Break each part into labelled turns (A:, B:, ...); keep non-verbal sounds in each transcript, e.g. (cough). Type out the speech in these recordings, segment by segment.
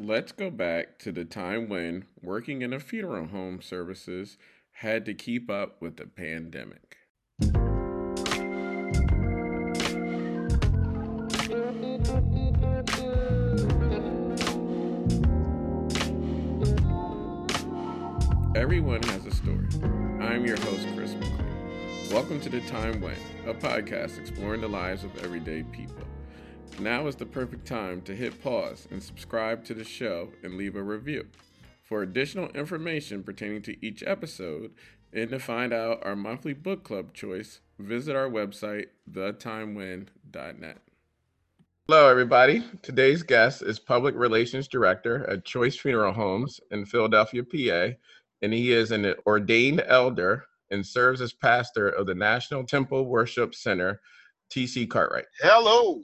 A: Let's go back to the time when working in a funeral home services had to keep up with the pandemic. Everyone has a story. I'm your host, Chris McLean. Welcome to The Time When, a podcast exploring the lives of everyday people. Now is the perfect time to hit pause and subscribe to the show and leave a review. For additional information pertaining to each episode and to find out our monthly book club choice, visit our website, thetimewhen.net. Hello, everybody. Today's guest is Public Relations Director at Choice Funeral Homes in Philadelphia, PA, and he is an ordained elder and serves as pastor of the National Temple Worship Center, TC Cartwright.
B: Hello.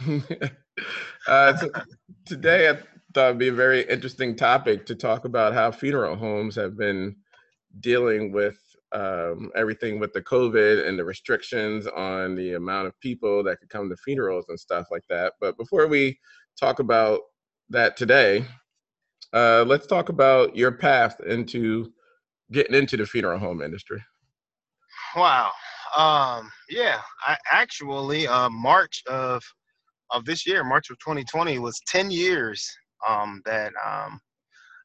B: (laughs)
A: uh, so today, I thought it'd be a very interesting topic to talk about how funeral homes have been dealing with um, everything with the COVID and the restrictions on the amount of people that could come to funerals and stuff like that. But before we talk about that today, uh, let's talk about your path into getting into the funeral home industry.
B: Wow. Um, yeah, I actually uh, March of of this year, March of 2020, was 10 years um, that um,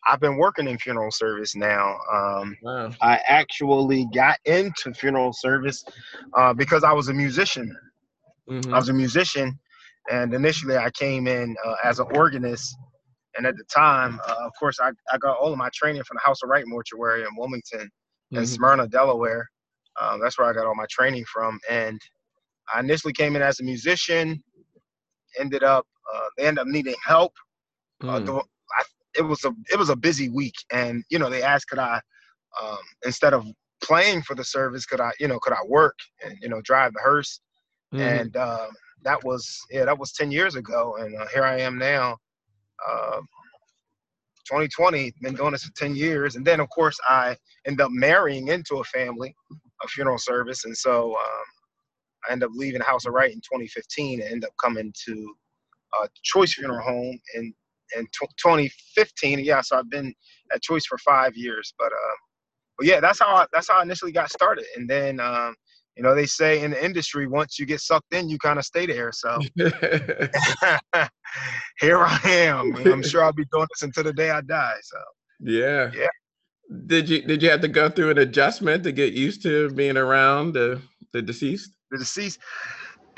B: I've been working in funeral service now. Um, wow. I actually got into funeral service uh, because I was a musician. Mm-hmm. I was a musician, and initially I came in uh, as an organist. And at the time, uh, of course, I, I got all of my training from the House of Wright Mortuary in Wilmington mm-hmm. and Smyrna, Delaware. Um, that's where I got all my training from. And I initially came in as a musician, ended up uh, they ended up needing help. Mm. Uh, I, it was a it was a busy week, and you know they asked could I um, instead of playing for the service could I you know could I work and you know drive the hearse, mm. and uh, that was yeah that was ten years ago, and uh, here I am now. 2020 um, been doing this for 10 years and then of course i end up marrying into a family a funeral service and so um, I ended up leaving House of Wright in 2015 and ended up coming to uh, Choice Funeral Home in in t- 2015. Yeah, so I've been at Choice for five years. But uh, but yeah, that's how I, that's how I initially got started. And then um, you know they say in the industry once you get sucked in, you kind of stay there. So (laughs) (laughs) here I am. I'm sure I'll be doing this until the day I die. So
A: yeah,
B: yeah.
A: Did you did you have to go through an adjustment to get used to being around the the deceased?
B: The deceased.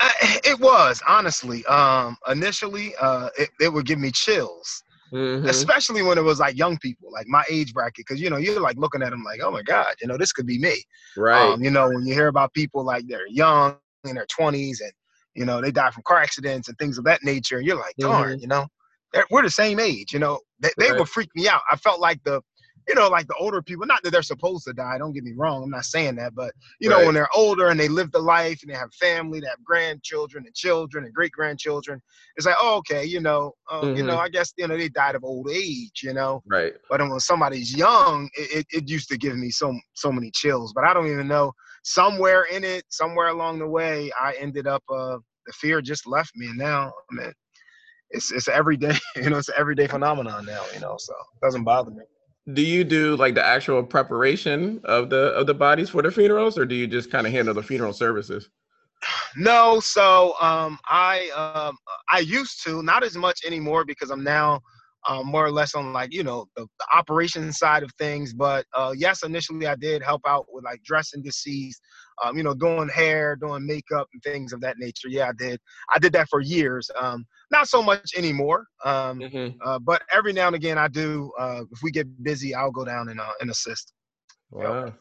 B: it was honestly. Um, initially, uh, it, it would give me chills. Mm-hmm. Especially when it was like young people, like my age bracket, because you know you're like looking at them like, oh my god, you know this could be me,
A: right? Um,
B: you know when you hear about people like they're young in their 20s and you know they die from car accidents and things of that nature, and you're like, darn, mm-hmm. you know, we're the same age, you know. They, they right. would freak me out. I felt like the you know, like the older people, not that they're supposed to die, don't get me wrong, I'm not saying that, but you right. know, when they're older and they live the life and they have family, they have grandchildren and children and great grandchildren, it's like, oh, okay, you know, um, mm-hmm. you know, mm-hmm. I guess you know they died of old age, you know,
A: right.
B: But when somebody's young, it, it, it used to give me so so many chills. But I don't even know. Somewhere in it, somewhere along the way, I ended up. Uh, the fear just left me, and now, I mean, it's it's everyday, (laughs) you know, it's an everyday phenomenon now, you know, so it doesn't bother me
A: do you do like the actual preparation of the of the bodies for the funerals or do you just kind of handle the funeral services?
B: No so um i um i used to not as much anymore because i'm now um, more or less on like you know the, the operation side of things but uh yes initially i did help out with like dressing deceased um, you know doing hair doing makeup and things of that nature yeah i did i did that for years um not so much anymore. Um, mm-hmm. uh, but every now and again, I do. Uh, if we get busy, I'll go down and uh, and assist.
A: Wow.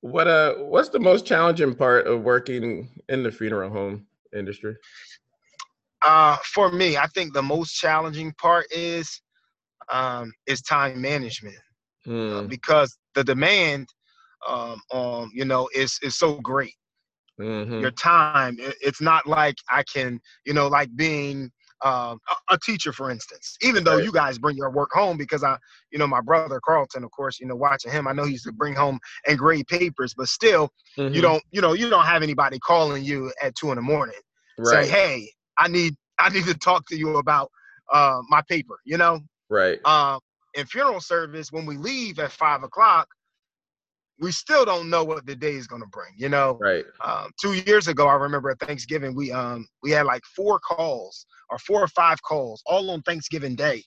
A: What uh, what's the most challenging part of working in the funeral home industry?
B: Uh, for me, I think the most challenging part is um, is time management uh, hmm. because the demand um, um, you know is is so great mm-hmm. your time. It's not like I can, you know, like being um, a, a, teacher, for instance. Even though you guys bring your work home, because I, you know, my brother Carlton, of course, you know, watching him, I know he used to bring home and grade papers, but still, mm-hmm. you don't, you know, you don't have anybody calling you at two in the morning, right. say, "Hey, I need, I need to talk to you about." uh, my paper. You know,
A: right?
B: Um, in funeral service, when we leave at five o'clock, we still don't know what the day is going to bring. You know,
A: right?
B: Um, two years ago, I remember at Thanksgiving, we um we had like four calls or four or five calls all on Thanksgiving Day,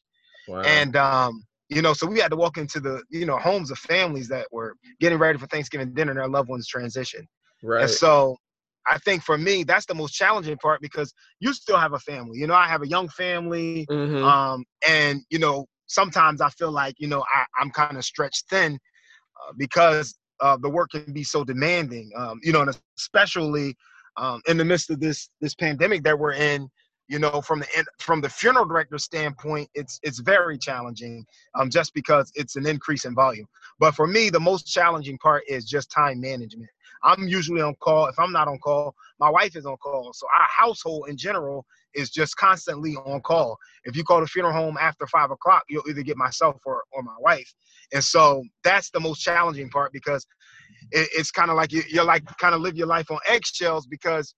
B: wow. and um you know, so we had to walk into the you know homes of families that were getting ready for Thanksgiving dinner, and their loved ones transition.
A: Right.
B: And so I think for me, that's the most challenging part because you still have a family. You know, I have a young family,
A: mm-hmm.
B: um, and you know, sometimes I feel like you know I, I'm kind of stretched thin uh, because uh, the work can be so demanding. Um, you know, and especially um, in the midst of this this pandemic that we're in. You know, from the from the funeral director standpoint, it's it's very challenging, um, just because it's an increase in volume. But for me, the most challenging part is just time management. I'm usually on call. If I'm not on call, my wife is on call. So our household in general is just constantly on call. If you call the funeral home after five o'clock, you'll either get myself or, or my wife. And so that's the most challenging part because it, it's kind of like you, you're like kind of live your life on eggshells because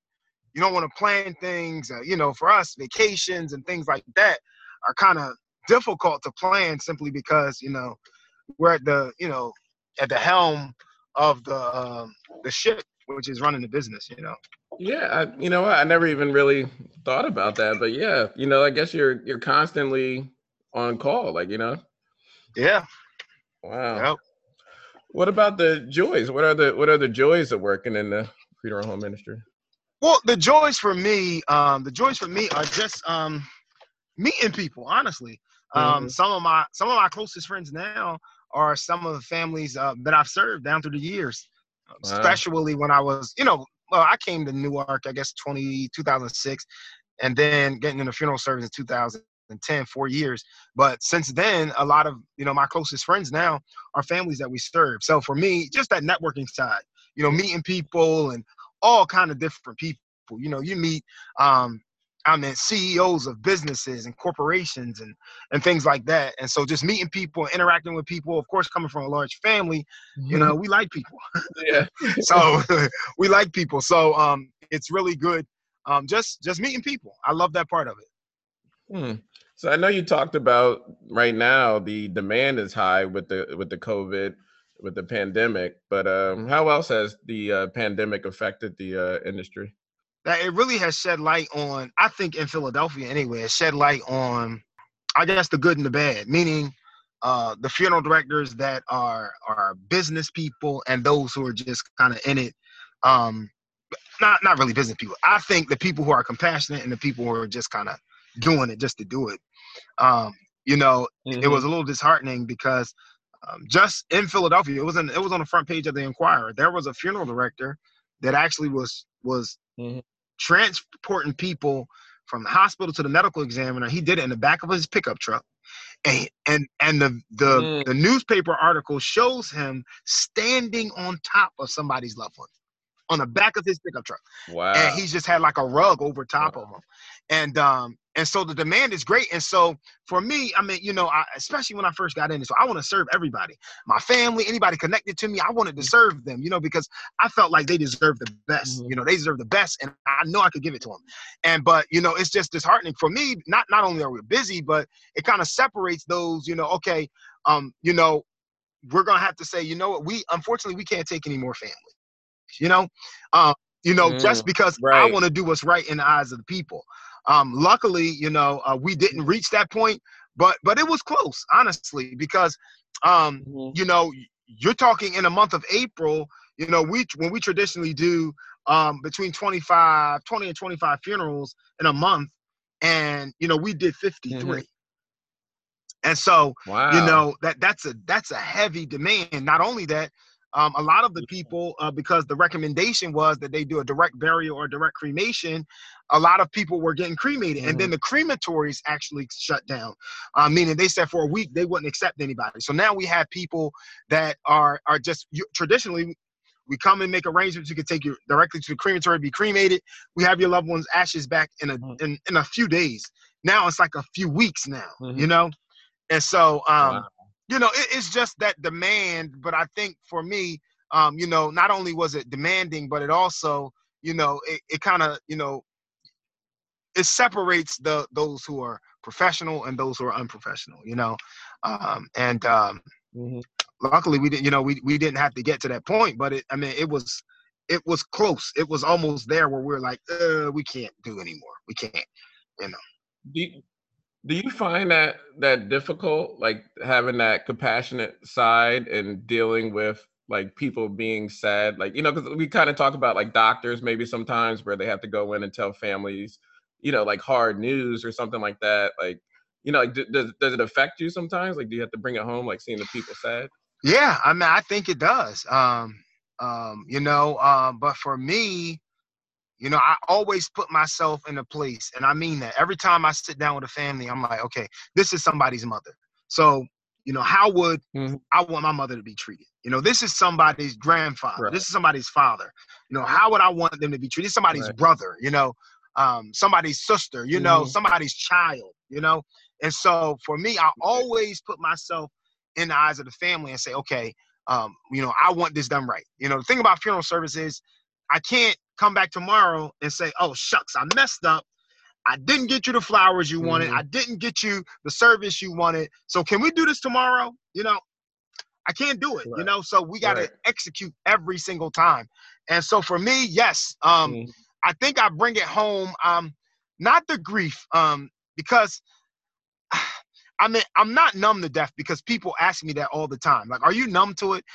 B: you don't want to plan things. Uh, you know, for us, vacations and things like that are kind of difficult to plan simply because you know we're at the you know at the helm of the um, the ship, which is running the business. You know.
A: Yeah, I, you know, I never even really thought about that, but yeah, you know, I guess you're you're constantly on call, like you know.
B: Yeah.
A: Wow.
B: Yep.
A: What about the joys? What are the what are the joys of working in the funeral home industry?
B: Well, the joys for me, um, the joys for me are just um, meeting people. Honestly, um, mm-hmm. some of my some of my closest friends now are some of the families uh, that I've served down through the years, wow. especially when I was, you know, well, I came to Newark, I guess 20, 2006, and then getting in the funeral service in 2010, four years. But since then, a lot of, you know, my closest friends now are families that we serve. So for me, just that networking side, you know, meeting people and all kind of different people. You know, you meet um, I mean CEOs of businesses and corporations and and things like that. And so just meeting people, interacting with people, of course, coming from a large family, mm-hmm. you know, we like people.
A: Yeah. (laughs)
B: so (laughs) we like people. So um it's really good. Um just just meeting people. I love that part of it.
A: Hmm. So I know you talked about right now the demand is high with the with the COVID with the pandemic, but um, how else has the uh, pandemic affected the uh, industry?
B: that it really has shed light on, I think in Philadelphia anyway, it shed light on, I guess, the good and the bad, meaning uh, the funeral directors that are are business people and those who are just kind of in it. Um, not not really business people. I think the people who are compassionate and the people who are just kind of doing it just to do it. Um, you know, mm-hmm. it was a little disheartening because um, just in Philadelphia, it was in, it was on the front page of the Inquirer. There was a funeral director that actually was was mm-hmm transporting people from the hospital to the medical examiner. He did it in the back of his pickup truck. And and and the the, mm. the newspaper article shows him standing on top of somebody's loved one on the back of his pickup truck.
A: Wow.
B: And he's just had like a rug over top wow. of him. And um and so the demand is great. And so for me, I mean, you know, I, especially when I first got in, so I want to serve everybody, my family, anybody connected to me. I wanted to mm-hmm. serve them, you know, because I felt like they deserve the best. Mm-hmm. You know, they deserve the best, and I know I could give it to them. And but you know, it's just disheartening for me. Not not only are we busy, but it kind of separates those. You know, okay, um, you know, we're gonna have to say, you know what, we unfortunately we can't take any more families. You know, um, you know, mm, just because right. I want to do what's right in the eyes of the people. Um, luckily, you know, uh, we didn't reach that point, but but it was close, honestly, because um, mm-hmm. you know, you're talking in a month of April. You know, we when we traditionally do um, between 25, 20 and 25 funerals in a month, and you know, we did 53. Mm-hmm. And so, wow. you know, that that's a that's a heavy demand. Not only that, um, a lot of the people, uh, because the recommendation was that they do a direct burial or direct cremation, a lot of people were getting cremated. Mm-hmm. And then mm-hmm. the crematories actually shut down, uh, meaning they said for a week they wouldn't accept anybody. So now we have people that are are just you, traditionally. We come and make arrangements. You can take you directly to the crematory, be cremated. We have your loved one's ashes back in a mm-hmm. in, in a few days. Now it's like a few weeks now, mm-hmm. you know. And so, um, wow you know, it, it's just that demand. But I think for me, um, you know, not only was it demanding, but it also, you know, it, it kind of, you know, it separates the those who are professional and those who are unprofessional. You know, um, and um, mm-hmm. luckily we didn't. You know, we we didn't have to get to that point, but it. I mean, it was it was close. It was almost there where we are like, uh, we can't do anymore. We can't. You know.
A: Do you, do you find that that difficult, like having that compassionate side and dealing with like people being sad? Like you know because we kind of talk about like doctors maybe sometimes where they have to go in and tell families you know like hard news or something like that like you know like does, does it affect you sometimes? Like do you have to bring it home like seeing the people sad?
B: Yeah i mean i think it does um um you know um but for me you know i always put myself in a place and i mean that every time i sit down with a family i'm like okay this is somebody's mother so you know, how would mm-hmm. I want my mother to be treated? You know, this is somebody's grandfather. Right. This is somebody's father. You know, how would I want them to be treated? Somebody's right. brother. You know, um, somebody's sister. You mm-hmm. know, somebody's child. You know, and so for me, I always put myself in the eyes of the family and say, okay, um, you know, I want this done right. You know, the thing about funeral service is I can't come back tomorrow and say, oh shucks, I messed up I didn't get you the flowers you wanted. Mm-hmm. I didn't get you the service you wanted. So can we do this tomorrow? You know, I can't do it. Right. You know, so we got to right. execute every single time. And so for me, yes, um, mm-hmm. I think I bring it home. Um, not the grief, um, because (sighs) I mean I'm not numb to death because people ask me that all the time. Like, are you numb to it?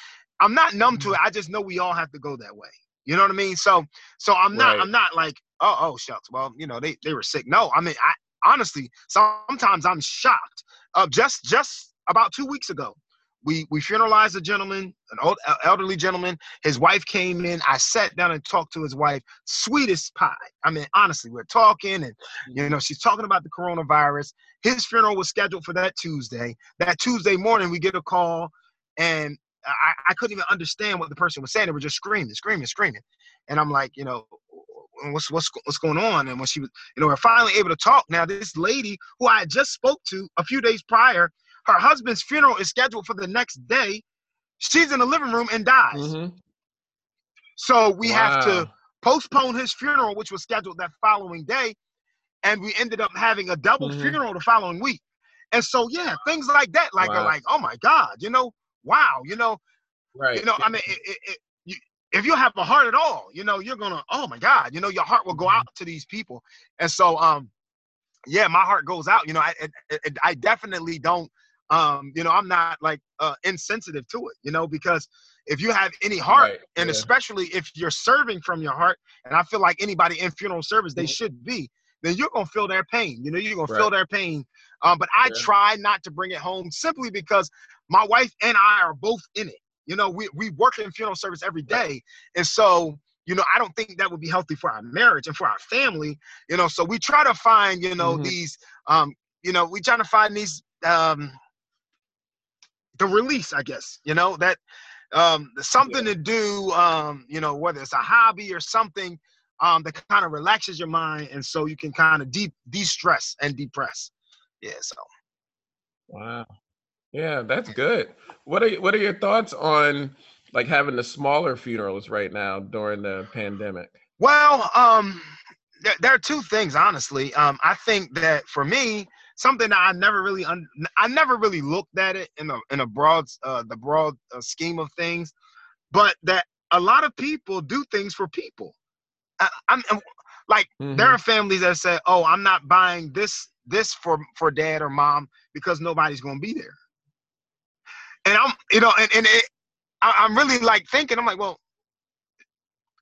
B: I'm not numb mm-hmm. to it. I just know we all have to go that way. You know what I mean? So so I'm not right. I'm not like oh, oh, shucks. Well, you know, they, they were sick. No, I mean, I honestly, sometimes I'm shocked. Uh, just just about two weeks ago, we we funeralized a gentleman, an old elderly gentleman. His wife came in. I sat down and talked to his wife. Sweetest pie. I mean, honestly, we're talking, and you know, she's talking about the coronavirus. His funeral was scheduled for that Tuesday. That Tuesday morning, we get a call, and I, I couldn't even understand what the person was saying. They were just screaming, screaming, screaming. And I'm like, you know, what's what's what's going on and when she was you know we're finally able to talk now this lady who i just spoke to a few days prior her husband's funeral is scheduled for the next day she's in the living room and dies mm-hmm. so we wow. have to postpone his funeral which was scheduled that following day and we ended up having a double mm-hmm. funeral the following week and so yeah things like that like wow. are like oh my god you know wow you know right you know i mean it, it, it, if you have a heart at all, you know, you're gonna, oh my God, you know, your heart will go mm-hmm. out to these people. And so, um, yeah, my heart goes out. You know, I, I, I definitely don't, um, you know, I'm not like uh, insensitive to it, you know, because if you have any heart, right, and yeah. especially if you're serving from your heart, and I feel like anybody in funeral service, they mm-hmm. should be, then you're gonna feel their pain. You know, you're gonna right. feel their pain. Um, but I yeah. try not to bring it home simply because my wife and I are both in it. You know, we, we work in funeral service every day. And so, you know, I don't think that would be healthy for our marriage and for our family. You know, so we try to find, you know, mm-hmm. these um, you know, we try to find these um the release, I guess, you know, that um something yeah. to do, um, you know, whether it's a hobby or something um that kind of relaxes your mind and so you can kind of de de-stress and depress. Yeah, so
A: wow. Yeah, that's good. What are what are your thoughts on like having the smaller funerals right now during the pandemic?
B: Well, um, there, there are two things, honestly. Um, I think that for me, something that I never really un- I never really looked at it in a in a broad uh, the broad uh, scheme of things, but that a lot of people do things for people. I, am like mm-hmm. there are families that say, "Oh, I'm not buying this this for for dad or mom because nobody's going to be there." and I'm, you know, and, and it, I, am really like thinking, I'm like, well,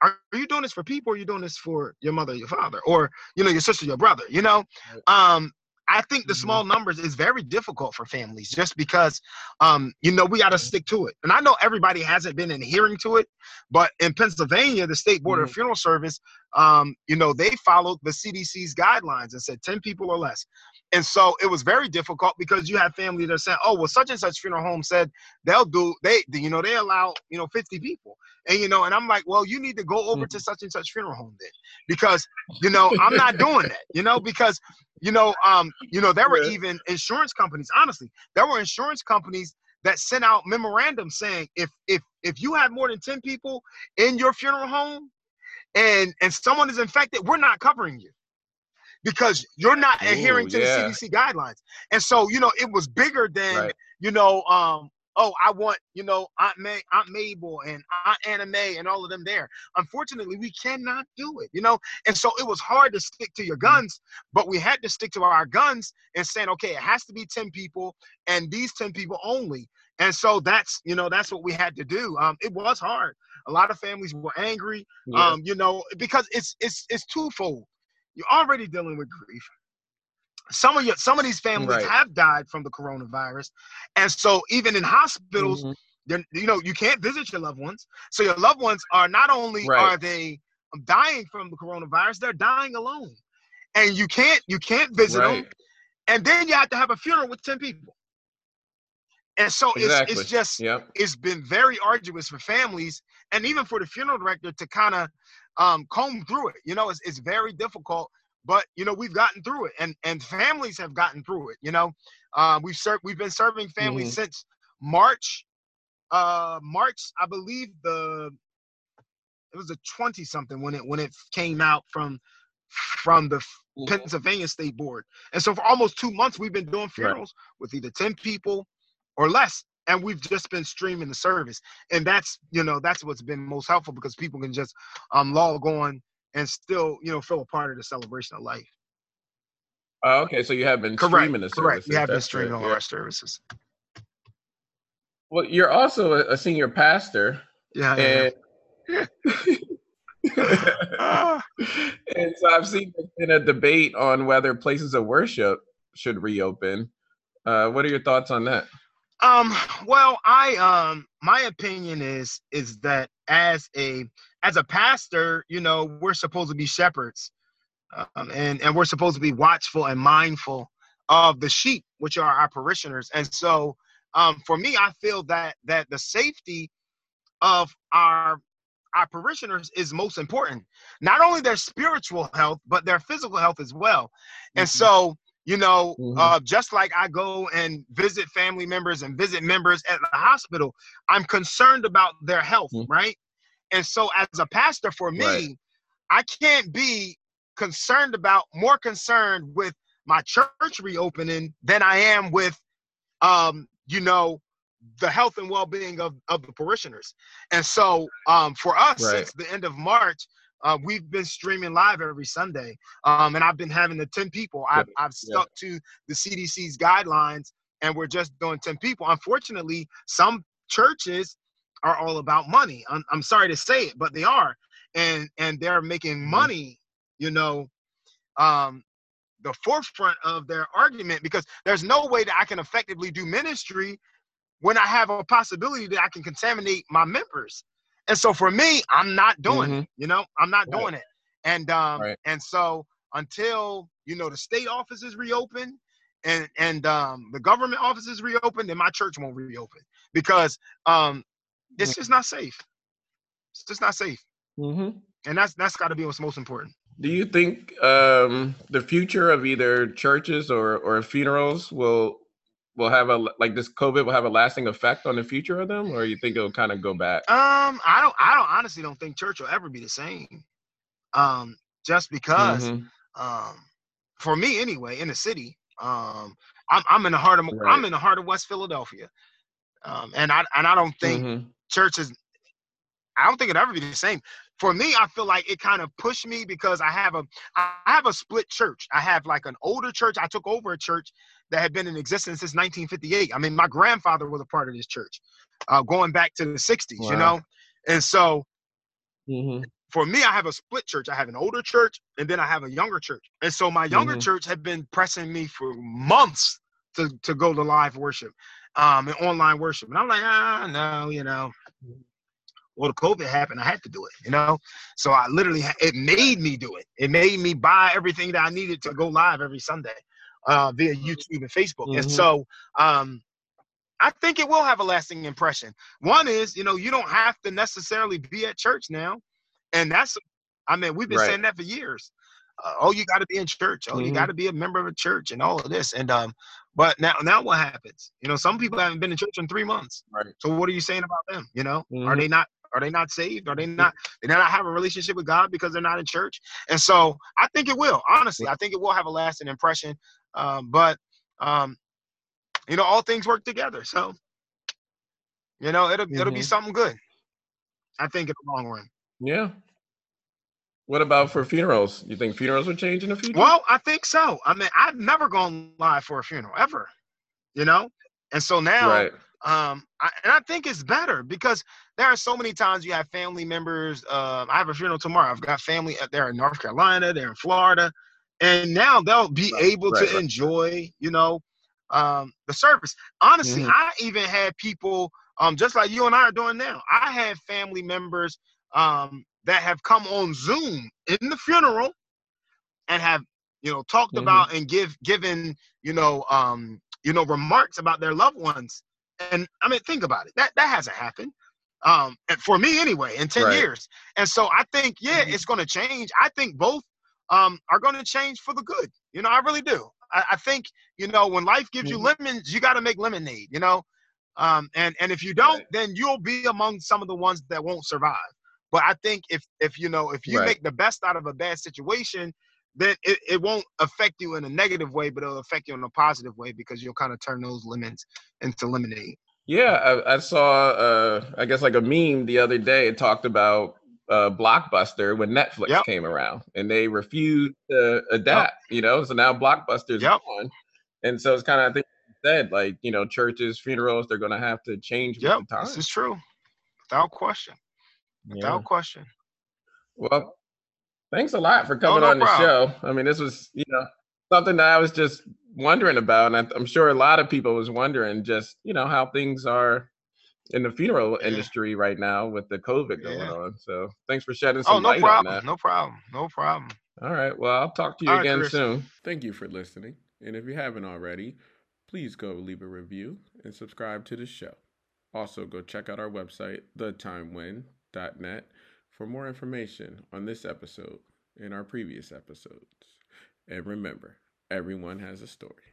B: are, are you doing this for people or are you doing this for your mother, your father, or, you know, your sister, your brother, you know? Um, I think the mm-hmm. small numbers is very difficult for families just because, um, you know, we got to mm-hmm. stick to it. And I know everybody hasn't been adhering to it, but in Pennsylvania, the State Board mm-hmm. of Funeral Service, um, you know, they followed the CDC's guidelines and said 10 people or less. And so it was very difficult because you have family that said, "Oh, well, such and such funeral home said they'll do they, you know, they allow you know 50 people." And you know, and I'm like, "Well, you need to go over mm-hmm. to such and such funeral home then, because you know I'm not doing that, you know, because you know, um, you know, there were yeah. even insurance companies. Honestly, there were insurance companies that sent out memorandums saying if if if you have more than 10 people in your funeral home and and someone is infected, we're not covering you. Because you're not
A: Ooh,
B: adhering to
A: yeah.
B: the CDC guidelines. And so, you know, it was bigger than,
A: Right.
B: you know, um, oh, I want, you know, Aunt May, Aunt Mabel and Aunt Anna May and all of them there. Unfortunately, we cannot do it, you know. And so it was hard to stick to your
A: Mm-hmm.
B: guns, but we had to stick to our guns and saying, okay, it has to be 10 people and these 10 people only. And so that's, you know, that's what we had to do. Um, it was hard. A lot of families were angry,
A: Yeah.
B: um, you know, because it's it's it's twofold. You're already dealing with grief. Some of your some of these families
A: Right.
B: have died from the coronavirus, and so even in hospitals,
A: Mhm.
B: they're, you know, you can't visit your loved ones. So your loved ones are not only
A: Right.
B: are they dying from the coronavirus, they're dying alone, and you can't you can't visit them. And then you have to have a funeral with ten people. And so
A: Exactly.
B: it's it's just
A: Yep.
B: it's been very arduous for families and even for the funeral director to kind of um, comb through it. You know, it's, it's very difficult, but you know we've gotten through it, and and families have gotten through it. You know, uh, we've served we've been serving families
A: Mhm.
B: since March. Uh, March, I believe the it was a twenty something when it when it came out from from the
A: Mhm.
B: Pennsylvania State Board, and so for almost two months we've been doing funerals with either ten people or less and we've just been streaming the service and that's you know that's what's been most helpful because people can just um log on and still you know feel a part of the celebration of life
A: Oh, okay, so you have been
B: correct
A: streaming the
B: service
A: correct
B: we have been
A: That's
B: streaming
A: good,
B: all
A: yeah.
B: our services
A: Well, you're also a, senior pastor,
B: yeah,
A: and
B: yeah. (laughs)
A: And so I've seen there's been a debate on whether places of worship should reopen. Uh, what are your thoughts on that?
B: Um well i um my opinion is is that as a as a pastor you know we're supposed to be shepherds um, and and we're supposed to be watchful and mindful of the sheep which are our parishioners. And so um for me i feel that that the safety of our our parishioners is most important. Not only their spiritual health but their physical health as well. And
A: Mhm.
B: so you know
A: Mhm.
B: uh, just like i go and visit family members and visit members at the hospital i'm concerned about their health
A: Mhm.
B: right and so as a pastor for me
A: Right.
B: i can't be concerned about more concerned with my church reopening than i am with um you know the health and well-being of, of the parishioners and so um for us
A: Right.
B: since the end of march uh, we've been streaming live every sunday um and i've been having the 10 people i've, I've
A: Yeah.
B: stuck to the cdc's guidelines and we're just doing 10 people unfortunately some churches are all about money i'm, I'm sorry to say it but they are and and they're making
A: Mhm.
B: money you know um the forefront of their argument because there's no way that I can effectively do ministry when I have a possibility that I can contaminate my members. And so for me, I'm not doing it. You know, I'm not
A: Right.
B: doing it. And um
A: Right.
B: and so until you know the state offices reopen and and um the government offices reopen, then my church won't reopen because um it's just not safe. It's just not safe.
A: Mm-hmm.
B: And that's that's got to be what's most important.
A: Do you think um, the future of either churches or or funerals will will have a like this COVID will have a lasting effect on the future of them, or you think it'll kind of go back?
B: Um, I don't. I don't honestly don't think church will ever be the same. Um, just because,
A: Mhm.
B: um, for me anyway, in the city, um, I'm I'm in the heart of I'm in the heart of West Philadelphia, um, and I and I don't think
A: Mhm.
B: church is. I don't think it'll ever be the same. For me, I feel like it kind of pushed me because I have a I have a split church. I have like an older church. I took over a church that had been in existence since 1958. I mean, my grandfather was a part of this church, uh, going back to the 60s. You know, and so
A: Mhm.
B: for me, I have a split church. I have an older church and then I have a younger church. And so my younger
A: Mhm.
B: church had been pressing me for months to, to go to live worship um, and online worship. And I'm like, ah, no, you know. Well, the COVID happened. I had to do it, you know. So I literally, it made me do it. It made me buy everything that I needed to go live every Sunday uh, via YouTube and Facebook. And
A: Mhm.
B: so um, I think it will have a lasting impression. One is, you know, you don't have to necessarily be at church now. And that's, I mean, we've been
A: Right.
B: saying that for years. Uh, oh, you got to be in church. Oh, you
A: Mhm.
B: got to be a member of a church and all of this. And, um, but now, now what happens? You know, some people haven't been in church in three months.
A: Right.
B: So what are you saying about them? You know, are
A: Mhm.
B: they not, Are they not saved? Are they not? They not have a relationship with God because they're not in church? And so I think it will. Honestly, I think it will have a lasting impression. Um, but um, you know, all things work together. So you know, it'll mm-hmm. it'll be mm-hmm. something good. I think in the long run.
A: Yeah. What about for funerals? You think funerals would change in the future?
B: Well, I think so. I mean, I've never gone live for a funeral ever. You know, and so now, right. Um, I, and I think it's better because there are so many times you have family members. Uh, I have a funeral tomorrow. I've got family there in North Carolina, they're in Florida, and now they'll be right, able right, to enjoy, you know, um, the service. Honestly, mm-hmm. I even had people um, just like you and I are doing now. I have family members um, that have come on Zoom in the funeral and have you know talked mm-hmm. about and give given you know um, you know remarks about their loved ones. And I mean, think about it. That that hasn't happened um, for me anyway in ten right. years. And so I think yeah, mm-hmm. it's going to change. I think both um, are going to change for the good. You know, I really do. I, I think you know when life gives mm-hmm. you lemons, you got to make lemonade. You know, um, and and if you don't, right. then you'll be among some of the ones that won't survive. But I think if if you know if you right. make the best out of a bad situation, then it, it won't affect you in a negative way, but it'll affect you in a positive way because you'll kind of turn those lemons into lemonade.
A: Yeah, I, I saw uh, I guess like a meme the other day. It talked about uh, Blockbuster when Netflix yep. came around, and they refused to adapt. Yep. You know, so now Blockbuster's yep. gone, and so it's kind of I think said, like you know, churches, funerals, they're going to have to change.
B: Yeah, this is true, without question, without yeah. question.
A: Well, thanks a lot for oh, coming oh, no on the show. I mean, this was you know something that I was just wondering about, and I'm sure a lot of people was wondering just you know how things are in the funeral yeah. industry right now with the COVID going yeah. on. So thanks for shedding oh, some oh,
B: no
A: light
B: problem.
A: on that.
B: No problem. No problem.
A: All right. Well, I'll talk to you All again right, soon. Thank you for listening. And if you haven't already, please go leave a review and subscribe to the show. Also, go check out our website, thetimewhen.net, for more information on this episode and our previous episodes. And remember, everyone has a story.